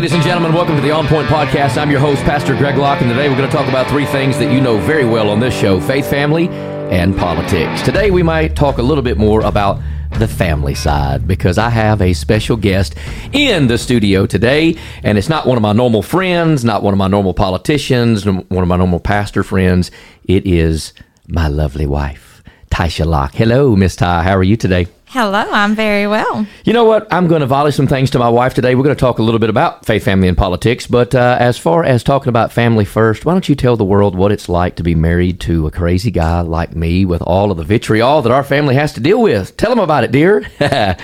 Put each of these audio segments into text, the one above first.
ladies and gentlemen. Welcome to the On Point Podcast. I'm your host, Pastor Greg Locke, and today we're going to talk about three things that you know very well on this show faith, family, and politics. Today, we might talk a little bit more about the family side because I have a special guest in the studio today, and it's not one of my normal friends, not one of my normal politicians, one of my normal pastor friends. It is my lovely wife, Taisha Locke. Hello, Miss Tai. How are you today? Hello, I'm very well. You know what? I'm going to volley some things to my wife today. We're going to talk a little bit about faith, family, and politics. But uh, as far as talking about family first, why don't you tell the world what it's like to be married to a crazy guy like me with all of the vitriol that our family has to deal with? Tell them about it, dear.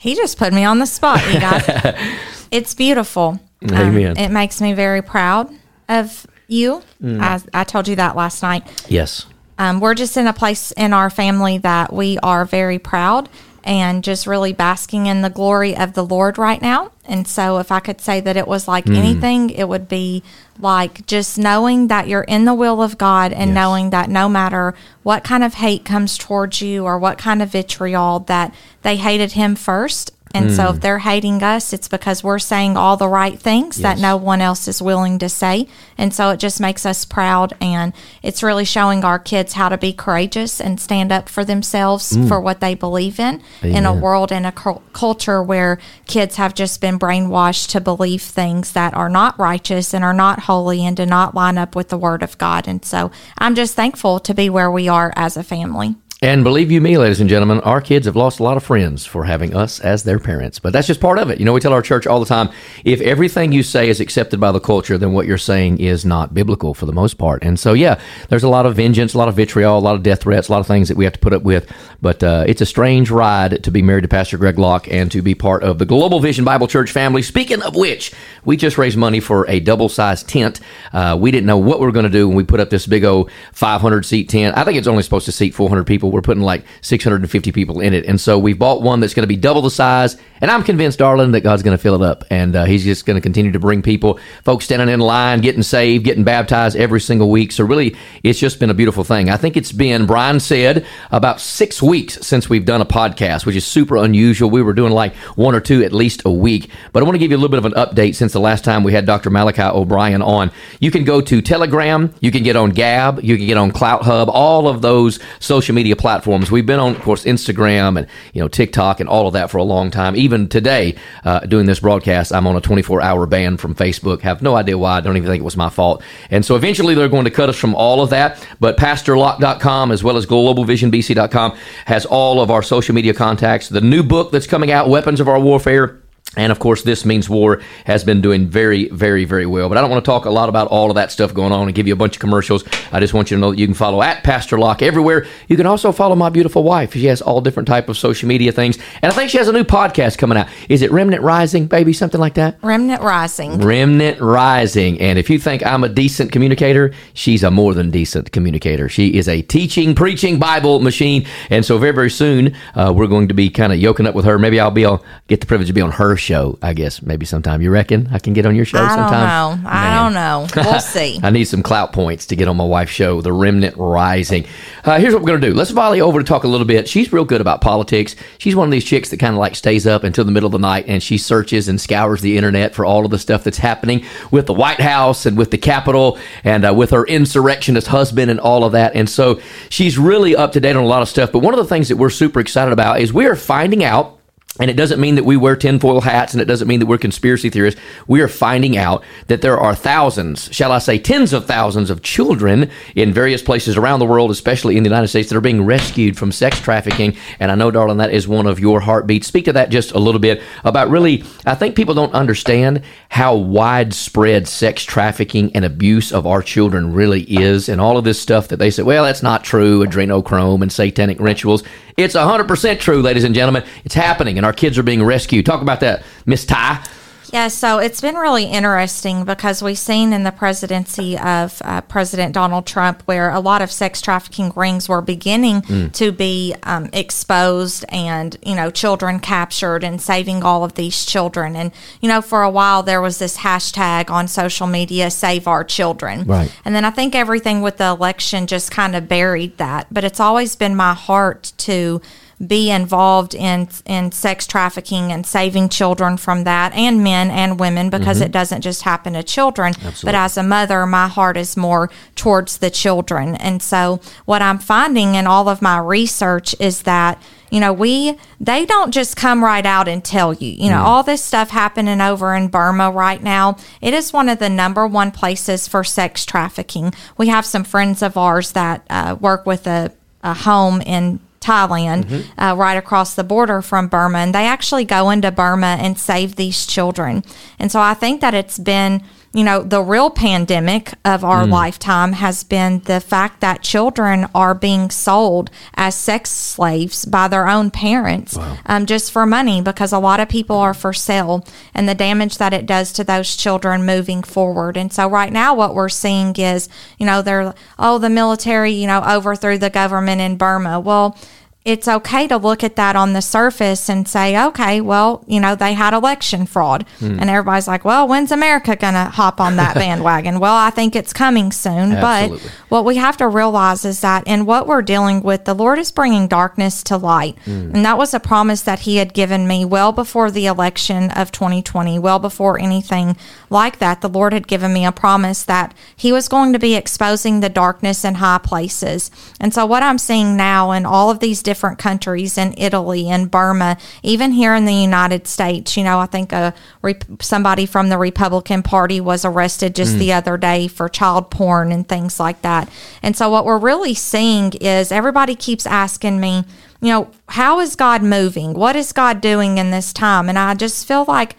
he just put me on the spot, you guys. it's beautiful. Amen. Um, it makes me very proud of you. Mm. I, I told you that last night. Yes. Um, we're just in a place in our family that we are very proud and just really basking in the glory of the Lord right now. And so, if I could say that it was like mm. anything, it would be like just knowing that you're in the will of God and yes. knowing that no matter what kind of hate comes towards you or what kind of vitriol, that they hated Him first and mm. so if hmm. they're hating us, it's because we're saying all the right things yes. that no one else is willing to say. And so it just makes us proud. And it's really showing our kids how to be courageous and stand up for themselves mm. for what they believe in Amen. in a world and a cu- culture where kids have just been brainwashed to believe things that are not righteous and are not holy and do not line up with the word of God. And so I'm just thankful to be where we are as a family. And believe you me, ladies and gentlemen, our kids have lost a lot of friends for having us as their parents. But that's just part of it. You know, we tell our church all the time if everything you say is accepted by the culture, then what you're saying is not biblical for the most part. And so, yeah, there's a lot of vengeance, a lot of vitriol, a lot of death threats, a lot of things that we have to put up with. But uh, it's a strange ride to be married to Pastor Greg Locke and to be part of the Global Vision Bible Church family. Speaking of which, we just raised money for a double sized tent. Uh, we didn't know what we were going to do when we put up this big old 500 seat tent. I think it's only supposed to seat 400 people we're putting like 650 people in it. And so we've bought one that's going to be double the size. And I'm convinced, darling, that God's going to fill it up. And uh, He's just going to continue to bring people, folks standing in line, getting saved, getting baptized every single week. So really, it's just been a beautiful thing. I think it's been, Brian said, about six weeks since we've done a podcast, which is super unusual. We were doing like one or two at least a week. But I want to give you a little bit of an update since the last time we had Dr. Malachi O'Brien on. You can go to Telegram, you can get on Gab, you can get on Clout Hub, all of those social media platforms platforms. We've been on, of course, Instagram and you know TikTok and all of that for a long time. Even today, uh, doing this broadcast, I'm on a 24 hour ban from Facebook. Have no idea why. I don't even think it was my fault. And so eventually, they're going to cut us from all of that. But PastorLocke.com as well as GlobalVisionBC.com has all of our social media contacts. The new book that's coming out, Weapons of Our Warfare and of course, This Means War has been doing very, very, very well. But I don't want to talk a lot about all of that stuff going on and give you a bunch of commercials. I just want you to know that you can follow at Pastor Locke everywhere. You can also follow my beautiful wife. She has all different type of social media things. And I think she has a new podcast coming out. Is it Remnant Rising, baby? Something like that? Remnant Rising. Remnant Rising. And if you think I'm a decent communicator, she's a more than decent communicator. She is a teaching, preaching Bible machine. And so very, very soon, uh, we're going to be kind of yoking up with her. Maybe I'll be, I'll get the privilege to be on her show, I guess, maybe sometime. You reckon I can get on your show I sometime? don't know. I don't know. We'll see. I need some clout points to get on my wife's show, The Remnant Rising. Uh, here's what we're going to do. Let's volley over to talk a little bit. She's real good about politics. She's one of these chicks that kind of like stays up until the middle of the night and she searches and scours the internet for all of the stuff that's happening with the White House and with the Capitol and uh, with her insurrectionist husband and all of that. And so she's really up to date on a lot of stuff. But one of the things that we're super excited about is we are finding out and it doesn't mean that we wear tinfoil hats and it doesn't mean that we're conspiracy theorists. We are finding out that there are thousands, shall I say, tens of thousands of children in various places around the world, especially in the United States, that are being rescued from sex trafficking. And I know, darling, that is one of your heartbeats. Speak to that just a little bit about really, I think people don't understand how widespread sex trafficking and abuse of our children really is. And all of this stuff that they say, well, that's not true, adrenochrome and satanic rituals. It's 100% true, ladies and gentlemen. It's happening, and our kids are being rescued. Talk about that, Miss Tai. Yeah, so it's been really interesting because we've seen in the presidency of uh, President Donald Trump where a lot of sex trafficking rings were beginning mm. to be um, exposed and, you know, children captured and saving all of these children. And, you know, for a while there was this hashtag on social media, save our children. Right. And then I think everything with the election just kind of buried that. But it's always been my heart to be involved in in sex trafficking and saving children from that and men and women because Mm-hmm. it doesn't just happen to children but as a mother my heart is more towards the children. And so what i'm finding in all of my research is that you know we they don't just come right out and tell you. You know all this stuff happening over in burma right now it is one of the number one places for sex trafficking. We have some friends of ours that uh, work with a, a home in Thailand, uh, right across the border from Burma, and they actually go into Burma and save these children. And so I think that it's been, you know, the real pandemic of our lifetime has been the fact that children are being sold as sex slaves by their own parents um, just for money because a lot of people are for sale and the damage that it does to those children moving forward. And so right now, what we're seeing is, you know, they're, oh, the military, you know, overthrew the government in Burma. Well, it's okay to look at that on the surface and say, okay, well, you know, they had election fraud. Hmm. And everybody's like, well, when's America going to hop on that bandwagon? well, I think it's coming soon. Absolutely. But what we have to realize is that in what we're dealing with, the Lord is bringing darkness to light. Hmm. And that was a promise that He had given me well before the election of 2020, well before anything like that. The Lord had given me a promise that He was going to be exposing the darkness in high places. And so, what I'm seeing now in all of these different countries, in Italy, in Burma, even here in the United States, you know, I think a, somebody from the Republican Party was arrested just the mm. other day for child porn and things like that. And so, what we're really seeing is everybody keeps asking me, you know, how is God moving? What is God doing in this time? And I just feel like,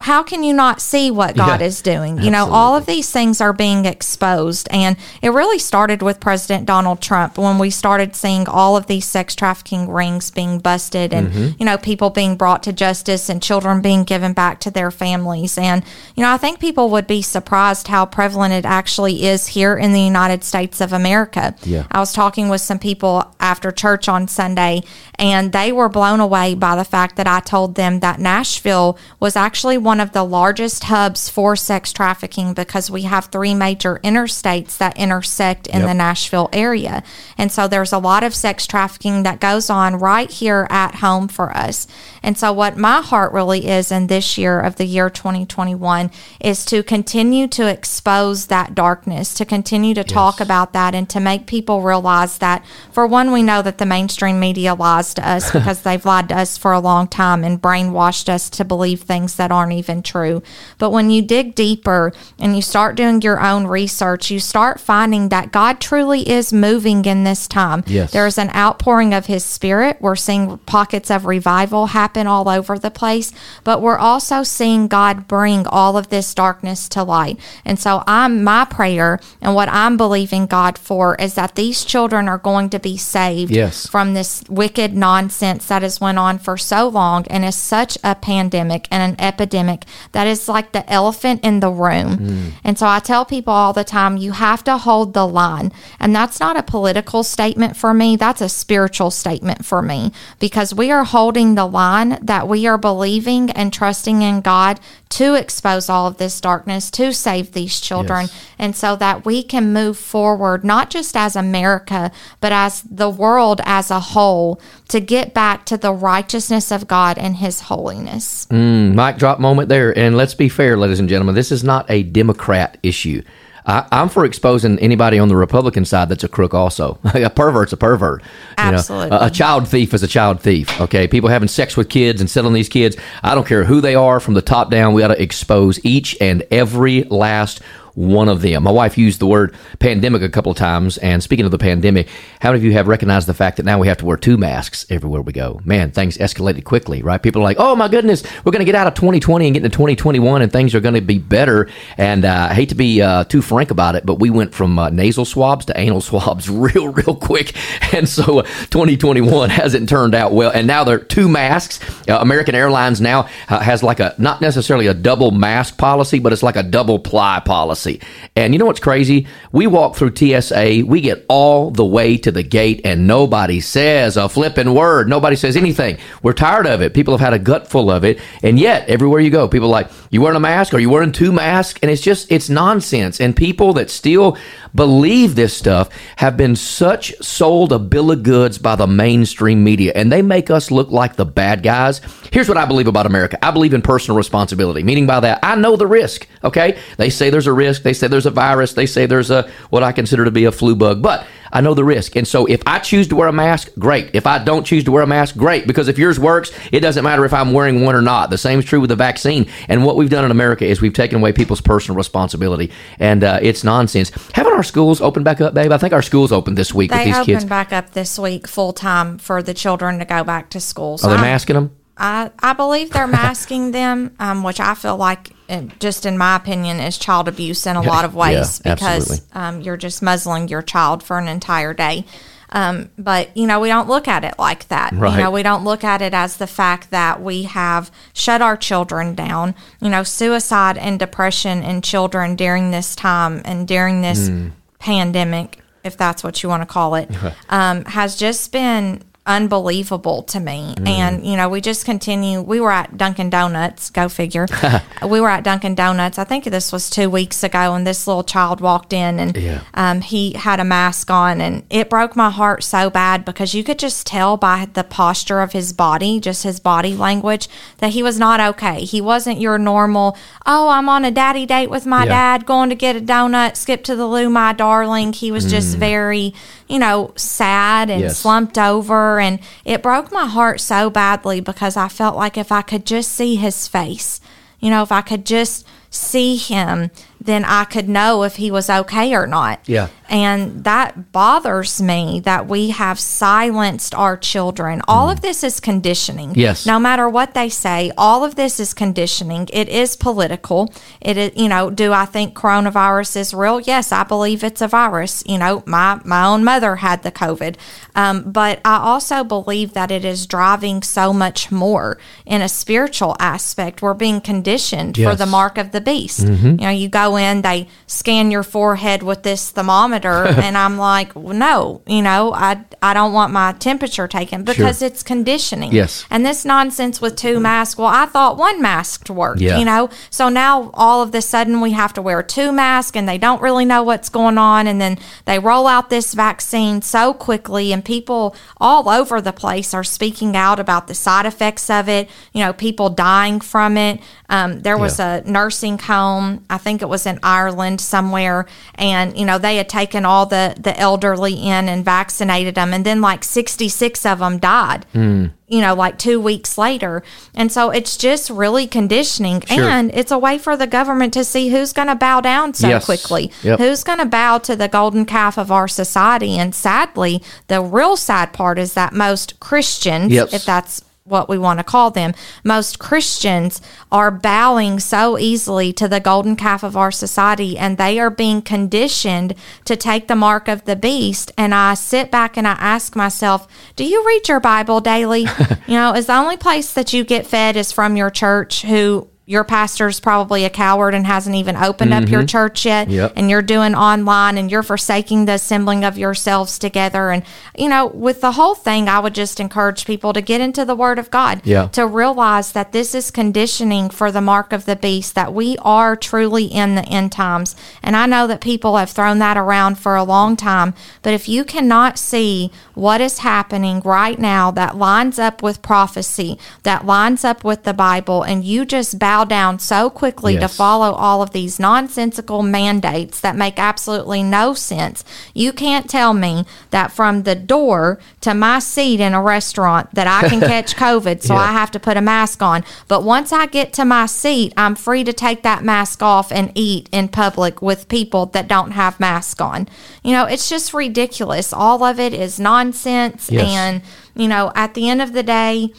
how can you not see what God Yeah, is doing? You know, all of these things are being exposed. And it really started with President Donald Trump when we started seeing all of these sex trafficking rings being busted and, Mm-hmm. you know, people being brought to justice and children being given back to their families. And, you know, I think people would be surprised how prevalent it actually is here in the United States of America. Yeah. I was talking with some people after church on Sunday, and they were blown away by the fact that I told them that Nashville was actually one of the largest hubs for sex trafficking because we have three major interstates that intersect in Yep. the Nashville area. And so there's a lot of sex trafficking that goes on right here at home for us. And so, what my heart really is in this year of the year 2021 is to continue to expose that darkness, to continue to talk about that, and to make people realize that, for one, we know that the mainstream media lies to us because they've lied to us for a long time and brainwashed us to believe things that aren't even true. But when you dig deeper and you start doing your own research, you start finding that God truly is moving in this time. Yes. There's an outpouring of His Spirit. We're seeing pockets of revival happen all over the place, but we're also seeing God bring all of this darkness to light. And so, I'm my prayer and what I'm believing God for is that these children are going to be saved Yes. from this wicked nonsense that has went on for so long and is such a pandemic and an epidemic that is like the elephant in the room. Mm. And so I tell people all the time, you have to hold the line. And that's not a political statement for me, that's a spiritual statement for me because we are holding the line that we are believing and trusting in God to expose all of this darkness, to save these children, Yes. and so that we can move forward, not just as America, but as the world as a whole, to get back to the righteousness of God and His holiness. Mm, mic drop moment there. And let's be fair, ladies and gentlemen, this is not a Democrat issue. I, I'm for exposing anybody on the Republican side that's a crook. Also, a pervert's a pervert. You know, Absolutely. a, a child thief is a child thief. Okay, people having sex with kids and selling these kids. I don't care who they are, from the top down. We got to expose each and every last one of them. My wife used the word pandemic a couple of times. And speaking of the pandemic, how many of you have recognized the fact that now we have to wear two masks everywhere we go? Man, things escalated quickly, right? People are like, oh my goodness, we're going to get out of 2020 and get into 2021 and things are going to be better. And uh, I hate to be uh, too frank about it, but we went from uh, nasal swabs to anal swabs real, real quick. And so uh, 2021 hasn't turned out well. And now there are two masks. Uh, American Airlines now uh, has like a, not necessarily a double mask policy, but it's like a double ply policy. Policy. And you know what's crazy? We walk through TSA, we get all the way to the gate, and nobody says a flipping word. Nobody says anything. We're tired of it. People have had a gut full of it. And yet, everywhere you go, people are like, you wearing a mask? Are you wearing two masks? And it's just, it's nonsense. And people that still believe this stuff have been such sold a bill of goods by the mainstream media, and they make us look like the bad guys. Here's what I believe about America I believe in personal responsibility, meaning by that, I know the risk, okay? They say there's a risk, they say there's a virus, they say there's a what I consider to be a flu bug, but I know the risk. And so if I choose to wear a mask, great. If I don't choose to wear a mask, great. Because if yours works, it doesn't matter if I'm wearing one or not. The same is true with the vaccine. And what we've done in America is we've taken away people's personal responsibility. And uh, it's nonsense. Haven't our schools opened back up, babe? I think our schools opened this week They with these opened kids. back up this week full time for the children to go back to school. So Are they I'm- masking them? I, I believe they're masking them, um, which I feel like, uh, just in my opinion, is child abuse in a lot of ways Yeah, because um, you're just muzzling your child for an entire day. Um, but you know, we don't look at it like that. Right. You know, we don't look at it as the fact that we have shut our children down. You know, suicide and depression in children during this time and during this Hmm. pandemic, if that's what you want to call it, um, has just been unbelievable to me. Hmm. And, you know, we just continue. We were at Dunkin' Donuts, go figure. we were at Dunkin' Donuts, I think this was two weeks ago, and this little child walked in and Yeah. um, he had a mask on. And it broke my heart so bad because you could just tell by the posture of his body, just his body language, that he was not okay. He wasn't your normal, oh, I'm on a daddy date with my Yeah. dad, going to get a donut, skip to the loo, my darling. He was just very, you know, sad and Yes. slumped over. And it broke my heart so badly because I felt like if I could just see his face, you know, if I could just see him, then I could know if he was okay or not. Yeah. And that bothers me that we have silenced our children. All of this is conditioning. Mm. Yes. No matter what they say, all of this is conditioning. It is political. It is, you know, do I think coronavirus is real? Yes, I believe it's a virus. You know, my, my own mother had the COVID. Um, but I also believe that it is driving so much more in a spiritual aspect. We're being conditioned for the mark of the beast. You know, you go in, they scan your forehead with this thermometer, and I'm like, well, no, you know, I I don't want my temperature taken because it's conditioning. Yes. And this nonsense with two masks. Well, I thought one mask worked. Yeah. You know, so now all of the sudden we have to wear two masks, and they don't really know what's going on, and then they roll out this vaccine so quickly, and people all over the place are speaking out about the side effects of it. You know, people dying from it. Um, there was Yeah. a nursing home, I think it was in Ireland somewhere, and you know they had taken all the the elderly in and vaccinated them, and then like sixty six of them died. Hmm. You know, like two weeks later, and so it's just really conditioning, Sure. and it's a way for the government to see who's going to bow down so Yes. quickly, Yep. who's going to bow to the golden calf of our society. And sadly, the real sad part is that most Christians, Yes. if that's what we want to call them, most Christians are bowing so easily to the golden calf of our society and they are being conditioned to take the mark of the beast. And I sit back and I ask myself, do you read your Bible daily? you know, is the only place that you get fed is from your church who your pastor's probably a coward and hasn't even opened up your mm-hmm. church yet Yep. and you're doing online and you're forsaking the assembling of yourselves together and you know with the whole thing i would just encourage people to get into the word of god Yeah. to realize that this is conditioning for the mark of the beast that we are truly in the end times and i know that people have thrown that around for a long time but if you cannot see what is happening right now that lines up with prophecy that lines up with the bible and you just bow down so quickly to Yes. follow follow all of these nonsensical mandates that make absolutely no sense. You can't tell me that from the door to my seat in a restaurant that I can catch COVID, so Yeah. I have to put a mask on. But once I get to my seat, I'm free to take that mask off and eat in public with people that don't have masks on. You know, it's just ridiculous. All of it is nonsense. Yes. And, you know, at the end of the day,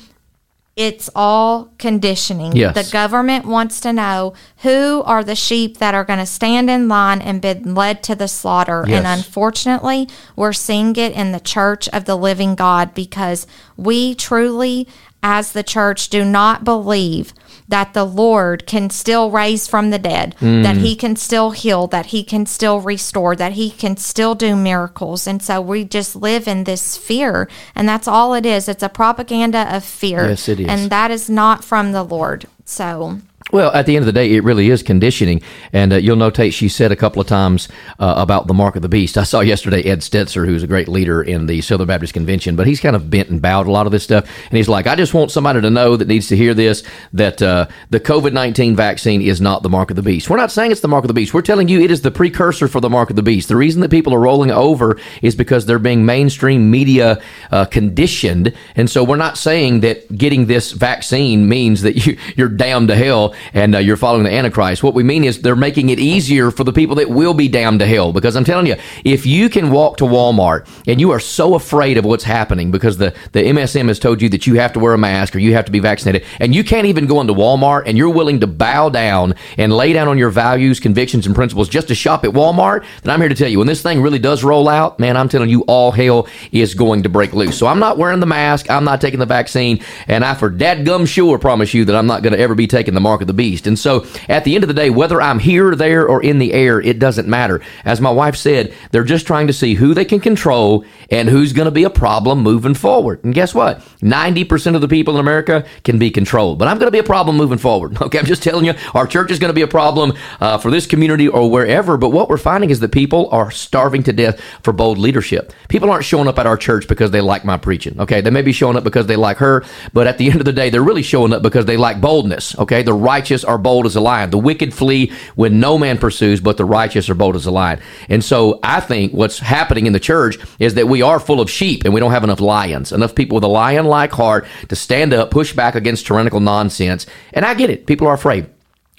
it's all conditioning. Yes. The government wants to know who are the sheep that are going to stand in line and be led to the slaughter. Yes. And unfortunately, we're seeing it in the church of the living God because we truly, as the church, do not believe that the Lord can still raise from the dead, Mm. that he can still heal, that he can still restore, that he can still do miracles. And so we just live in this fear. And that's all it is. It's a propaganda of fear. Yes, it is. And that is not from the Lord. So Well, at the end of the day, it really is conditioning. And uh, you'll notate she said a couple of times uh, about the mark of the beast. I saw yesterday Ed Stetzer, who's a great leader in the Southern Baptist Convention, but he's kind of bent and bowed a lot of this stuff. And he's like, I just want somebody to know that needs to hear this that uh, the COVID 19 vaccine is not the mark of the beast. We're not saying it's the mark of the beast. We're telling you it is the precursor for the mark of the beast. The reason that people are rolling over is because they're being mainstream media uh, conditioned. And so we're not saying that getting this vaccine means that you, you're damned to hell and uh, you're following the Antichrist. What we mean is they're making it easier for the people that will be damned to hell. Because I'm telling you, if you can walk to Walmart and you are so afraid of what's happening because the, the MSM has told you that you have to wear a mask or you have to be vaccinated, and you can't even go into Walmart and you're willing to bow down and lay down on your values, convictions, and principles just to shop at Walmart, then I'm here to tell you when this thing really does roll out, man, I'm telling you, all hell is going to break loose. So I'm not wearing the mask, I'm not taking the vaccine, and I for dadgum sure promise you that I'm not going to ever be taking the mark of the beast. And so at the end of the day, whether I'm here, there, or in the air, it doesn't matter. As my wife said, they're just trying to see who they can control and who's going to be a problem moving forward. And guess what? 90% of the people in America can be controlled, but I'm going to be a problem moving forward. Okay, I'm just telling you, our church is going to be a problem uh, for this community or wherever. But what we're finding is that people are starving to death for bold leadership. People aren't showing up at our church because they like my preaching. Okay, they may be showing up because they like her, but at the end of the day, they're really showing up because they like boldness. Okay, the righteous are bold as a lion. The wicked flee when no man pursues, but the righteous are bold as a lion. And so I think what's happening in the church is that we are full of sheep and we don't have enough lions, enough people with a lion like heart to stand up, push back against tyrannical nonsense. And I get it. People are afraid.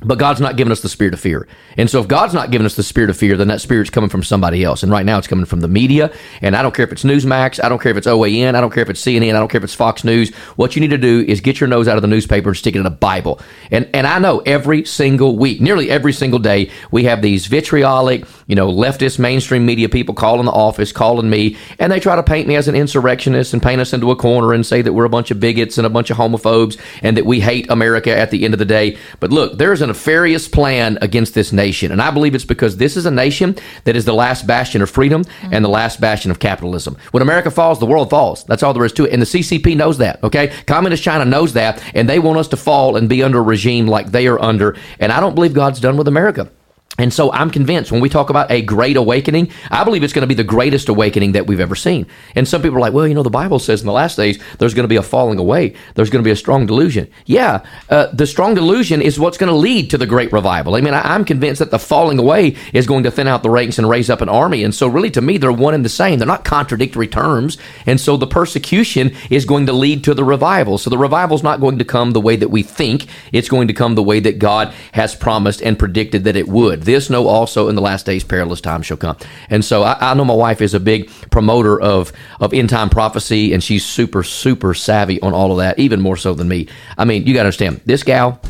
But God's not giving us the spirit of fear. And so if God's not giving us the spirit of fear, then that spirit's coming from somebody else. And right now it's coming from the media. And I don't care if it's Newsmax. I don't care if it's OAN. I don't care if it's CNN. I don't care if it's Fox News. What you need to do is get your nose out of the newspaper and stick it in a Bible. And, and I know every single week, nearly every single day, we have these vitriolic, you know, leftist mainstream media people calling the office, calling me, and they try to paint me as an insurrectionist and paint us into a corner and say that we're a bunch of bigots and a bunch of homophobes and that we hate America at the end of the day. But look, there's a nefarious plan against this nation. And I believe it's because this is a nation that is the last bastion of freedom and the last bastion of capitalism. When America falls, the world falls. That's all there is to it. And the CCP knows that, okay? Communist China knows that, and they want us to fall and be under a regime like they are under. And I don't believe God's done with America. And so I'm convinced when we talk about a great awakening, I believe it's going to be the greatest awakening that we've ever seen. And some people are like, well, you know, the Bible says in the last days there's going to be a falling away. There's going to be a strong delusion. Yeah, uh, the strong delusion is what's going to lead to the great revival. I mean, I, I'm convinced that the falling away is going to thin out the ranks and raise up an army. And so, really, to me, they're one and the same. They're not contradictory terms. And so, the persecution is going to lead to the revival. So, the revival is not going to come the way that we think. It's going to come the way that God has promised and predicted that it would. This know also in the last days perilous times shall come. And so I, I know my wife is a big promoter of of end time prophecy, and she's super super savvy on all of that, even more so than me. I mean, you got to understand this gal.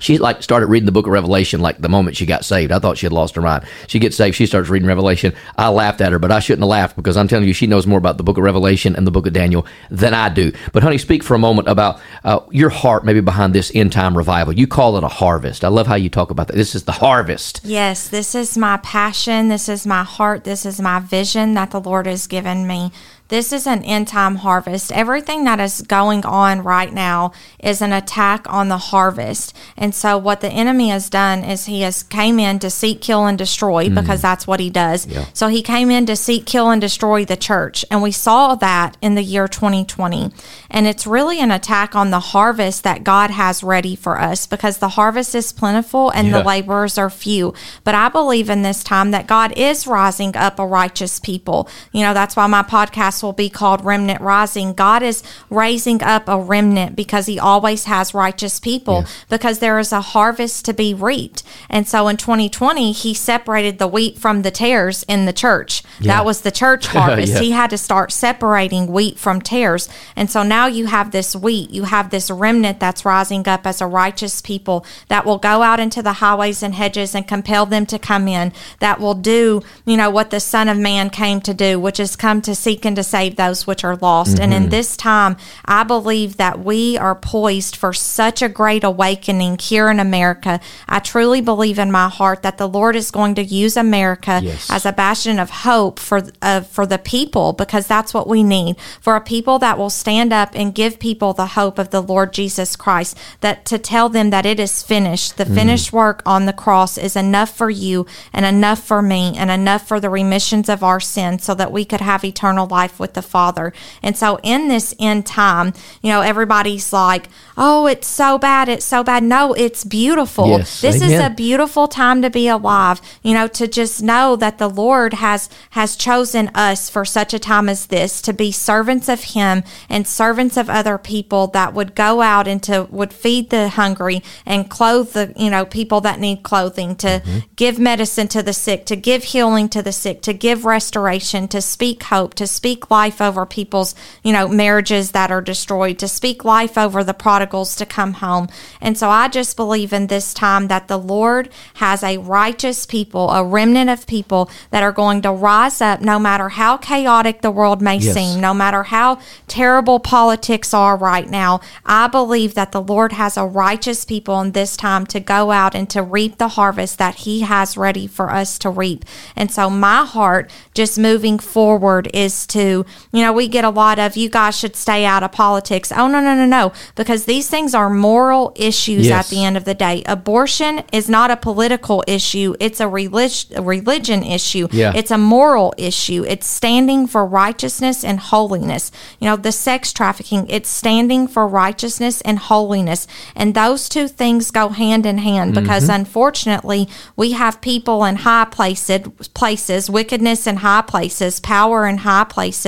She like started reading the book of Revelation like the moment she got saved. I thought she had lost her mind. She gets saved, she starts reading Revelation. I laughed at her, but I shouldn't have laughed because I'm telling you, she knows more about the book of Revelation and the book of Daniel than I do. But honey, speak for a moment about uh, your heart maybe behind this end time revival. You call it a harvest. I love how you talk about that. This is the harvest. Yes, this is my passion. This is my heart. This is my vision that the Lord has given me. This is an end time harvest. Everything that is going on right now is an attack on the harvest. And so what the enemy has done is he has came in to seek, kill, and destroy mm. because that's what he does. Yeah. So he came in to seek, kill, and destroy the church. And we saw that in the year 2020. And it's really an attack on the harvest that God has ready for us because the harvest is plentiful and Yeah. the laborers are few. But I believe in this time that God is rising up a righteous people. You know, that's why my podcast will be called Remnant Rising. God is raising up a remnant because he always has righteous people because there is a harvest to be reaped. And so in 2020, he separated the wheat from the tares in the church. Yeah. That was the church harvest. Yeah. He had to start separating wheat from tares. And so now you have this wheat, you have this remnant that's rising up as a righteous people that will go out into the highways and hedges and compel them to come in, that will do, you know, what the Son of Man came to do, which is come to seek and to save those which are lost. And in this time, I believe that we are poised for such a great awakening here in America. I truly believe in my heart that the Lord is going to use America Yes. as a bastion of hope for uh, for the people because that's what we need for a people that will stand up and give people the hope of the Lord Jesus Christ that to tell them that it is finished the finished work on the cross is enough for you and enough for me and enough for the remissions of our sins so that we could have eternal life with the Father. And so in this end time you know everybody's like oh it's so bad it's so bad. No it's beautiful. Yes, this is a beautiful time to be alive you know to just know that the lord has has chosen us for such a time as this to be servants of him and servants of other people that would go out and to would feed the hungry and clothe the you know people that need clothing to mm-hmm. give medicine to the sick to give healing to the sick to give restoration to speak hope to speak life over people's you know marriages that are destroyed to speak life over the prodigals to come home. And so i just believe in this time that the lord has a righteous people a remnant of people that are going to rise up no matter how chaotic the world may Yes. seem no matter how terrible politics are right now. I believe that the lord has a righteous people in this time to go out and to reap the harvest that he has ready for us to reap. And so my heart just moving forward is to you know we get a lot of you guys should stay out of politics. Oh no no no no. Because these things are moral issues Yes. at the end of the day. Abortion is not a political issue. It's a, relig- a religion issue. Yeah. it's a moral issue. It's standing for righteousness and holiness. You know the sex trafficking it's standing for righteousness and holiness. And those two things go hand in hand because mm-hmm. unfortunately we have people in high places places wickedness in high places power in high places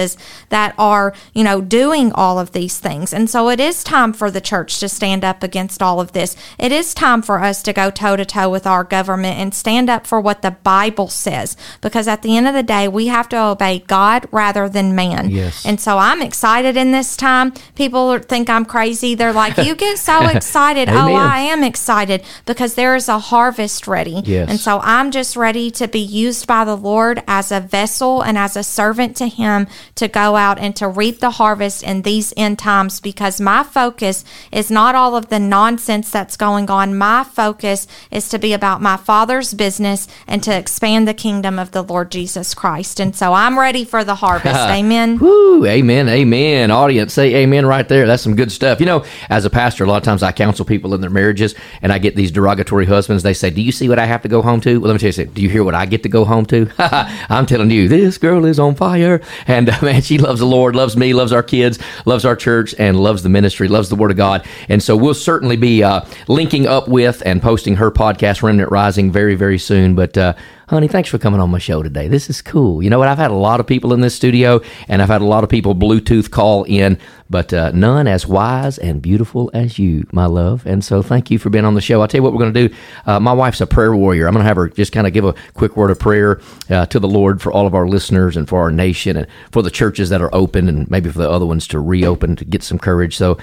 that are you know doing all of these things. And so it is time for the church to stand up against all of this. It is time for us to go toe to toe with our government and stand up for what the bible says because at the end of the day we have to obey god rather than man. Yes. and so i'm excited in this time. People think i'm crazy. They're like you get so excited. Oh i am excited because there is a harvest ready. Yes. and so i'm just ready to be used by the lord as a vessel and as a servant to him to go out and to reap the harvest in these end times because my focus is not all of the nonsense that's going on my focus is to be about my father's business and to expand the kingdom of the lord jesus christ and so i'm ready for the harvest amen Woo, amen, amen. Audience, say amen right there. That's some good stuff. You know, as a pastor, a lot of times I counsel people in their marriages, and I get these derogatory husbands. They say, "Do you see what I have to go home to?" Well, let me tell you something. Do you hear what I get to go home to? I'm telling you, this girl is on fire, and man, she loves the Lord, loves me, loves our kids, loves our church, and loves the ministry, loves the Word of God. And so we'll certainly be uh, linking up with and posting her podcast, Remnant Rising, very, very soon. But uh, honey, thanks for coming on my show today. This is cool. You know what? I've had a lot of people in this studio, and I've had a lot of people Bluetooth call in, but uh, none as wise and beautiful as you, my love. And so, thank you for being on the show. I'll tell you what we're going to do. Uh, my wife's a prayer warrior. I'm going to have her just kind of give a quick word of prayer uh, to the Lord for all of our listeners and for our nation and for the churches that are open and maybe for the other ones to reopen to get some courage. So,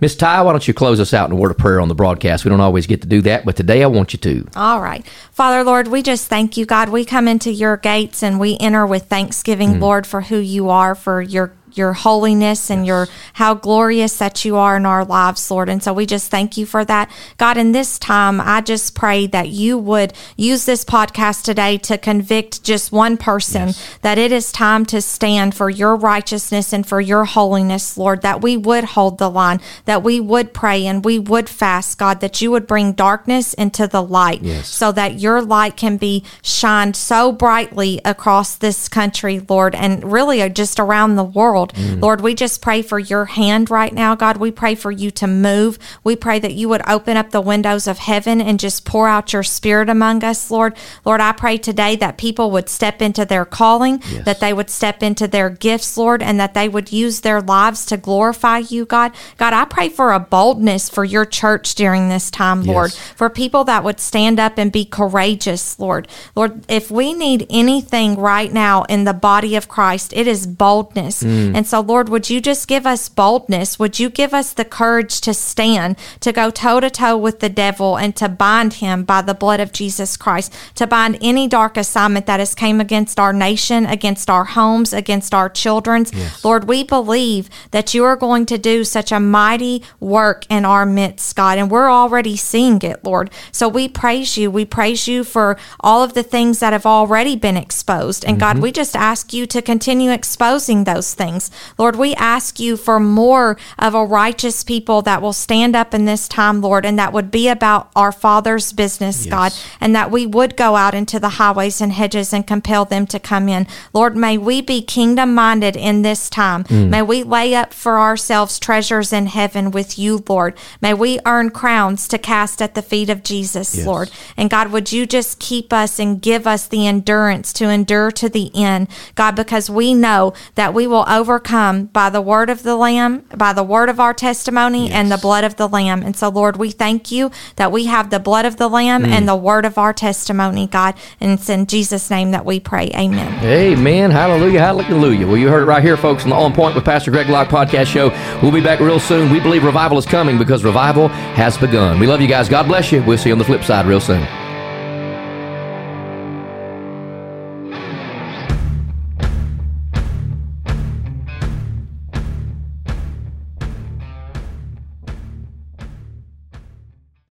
Miss Tai, why don't you close us out in a word of prayer on the broadcast? We don't always get to do that, but today I want you to. All right. Father, Lord, we just thank you, God. We come into your gates and we enter with thanksgiving, mm. Lord, for who you are, for your your holiness and your how glorious that you are in our lives, Lord. And so we just thank you for that. God, in this time, I just pray that you would use this podcast today to convict just one person that it is time to stand for your righteousness and for your holiness, Lord, that we would hold the line, that we would pray and we would fast, God, that you would bring darkness into the light Yes. so that your light can be shined so brightly across this country, Lord, and really just around the world. Lord, we just pray for your hand right now, God. We pray for you to move. We pray that you would open up the windows of heaven and just pour out your spirit among us, Lord. Lord, I pray today that people would step into their calling, Yes. that they would step into their gifts, Lord, and that they would use their lives to glorify you, God. God, I pray for a boldness for your church during this time, Lord, Yes. for people that would stand up and be courageous, Lord. Lord, if we need anything right now in the body of Christ, it is boldness. Mm. And so, Lord, would you just give us boldness? Would you give us the courage to stand, to go toe to toe with the devil and to bind him by the blood of Jesus Christ, to bind any dark assignment that has came against our nation, against our homes, against our children's. Yes. Lord, we believe that you are going to do such a mighty work in our midst, God, and we're already seeing it, Lord. So we praise you. We praise you for all of the things that have already been exposed. And mm-hmm. God, we just ask you to continue exposing those things. Lord, we ask you for more of a righteous people that will stand up in this time, Lord, and that would be about our Father's business, yes. God, and that we would go out into the highways and hedges and compel them to come in. Lord, may we be kingdom minded in this time. Mm. May we lay up for ourselves treasures in heaven with you, Lord. May we earn crowns to cast at the feet of Jesus, yes. Lord. And God, would you just keep us and give us the endurance to endure to the end, God, because we know that we will overcome by the word of the Lamb, by the word of our testimony, yes. and the blood of the Lamb. And so, Lord, we thank you that we have the blood of the Lamb mm. and the word of our testimony, God. And it's in Jesus' name that we pray. Amen. Amen. Hallelujah. Hallelujah. Well, you heard it right here, folks, on the On Point with Pastor Greg Locke podcast show. We'll be back real soon. We believe revival is coming because revival has begun. We love you guys. God bless you. We'll see you on the flip side real soon.